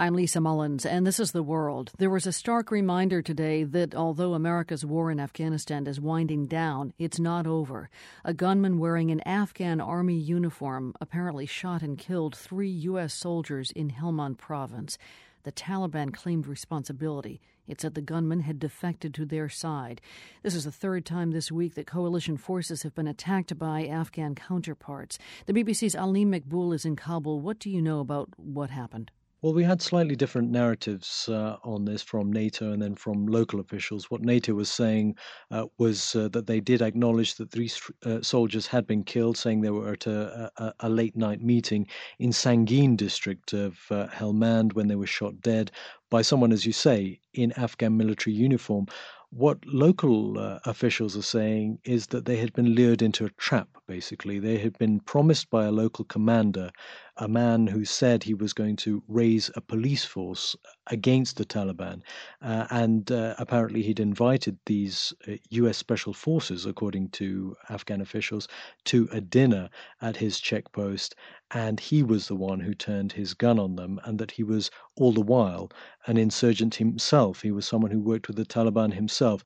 I'm Lisa Mullins, and this is The World. There was a stark reminder today that although America's war in Afghanistan is winding down, it's not over. A gunman wearing an Afghan army uniform apparently shot and killed three U.S. soldiers in Helmand province. The Taliban claimed responsibility. It said the gunman had defected to their side. This is the third time this week that coalition forces have been attacked by Afghan counterparts. The BBC's Alim Maqbool is in Kabul. What do you know about what happened? Well, we had slightly different narratives uh, on this from NATO and then from local officials. What NATO was saying uh, was uh, that they did acknowledge that three uh, soldiers had been killed, saying they were at a, a, a late night meeting in Sangin district of uh, Helmand when they were shot dead by someone, as you say, in Afghan military uniform. What local uh, officials are saying is that they had been lured into a trap, basically. They had been promised by a local commander, a man who said he was going to raise a police force against the Taliban. Uh, and uh, apparently, he'd invited these US uh, special forces, according to Afghan officials, to a dinner at his checkpost. And he was the one who turned his gun on them, and that he was all the while an insurgent himself. He was someone who worked with the Taliban himself.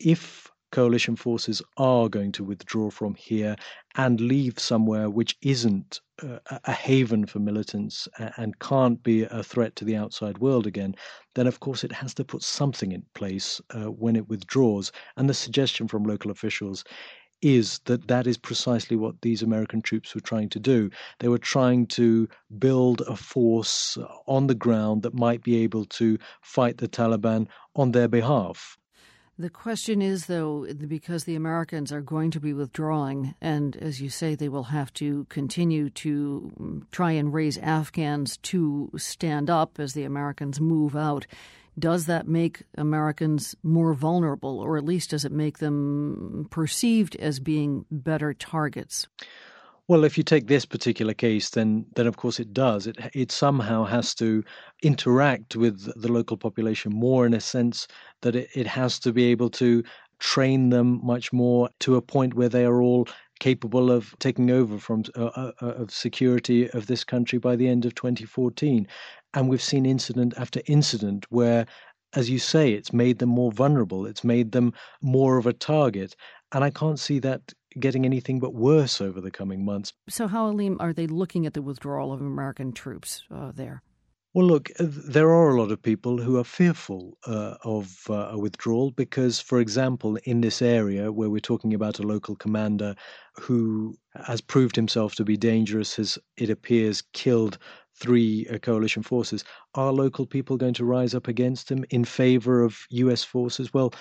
If coalition forces are going to withdraw from here and leave somewhere which isn't uh, a haven for militants and can't be a threat to the outside world again, then of course it has to put something in place uh, when it withdraws. And the suggestion from local officials is that that is precisely what these American troops were trying to do. They were trying to build a force on the ground that might be able to fight the Taliban on their behalf. The question is, though, because the Americans are going to be withdrawing, and as you say, they will have to continue to mm, try and raise Afghans to stand up as the Americans move out. Does that make Americans more vulnerable, or at least does it make them perceived as being better targets? Well, if you take this particular case, then then of course it does. It it somehow has to interact with the local population more in a sense that it, it has to be able to train them much more to a point where they are all capable of taking over from uh, uh, uh of security of this country by the end of 2014. And we've seen incident after incident where as you say, it's made them more vulnerable. It's made them more of a target. And I can't see that getting anything but worse over the coming months. So, how, Alim, are they looking at the withdrawal of American troops uh, there? Well, look, uh, there are a lot of people who are fearful uh, of uh, a withdrawal because, for example, in this area where we're talking about a local commander who has proved himself to be dangerous, has, it appears, killed three uh, coalition forces. Are local people going to rise up against them in favor of US forces? Well,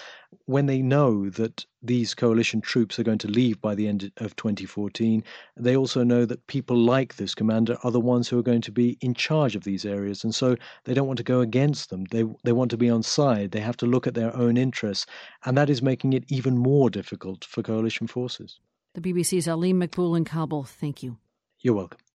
when they know that these coalition troops are going to leave by the end of 2014, they also know that people like this commander are the ones who are going to be in charge of these areas. And so they don't want to go against them. They, they want to be on side. They have to look at their own interests. And that is making it even more difficult for coalition forces. The BBC's Alim Maqbool in Kabul. Thank you. You're welcome.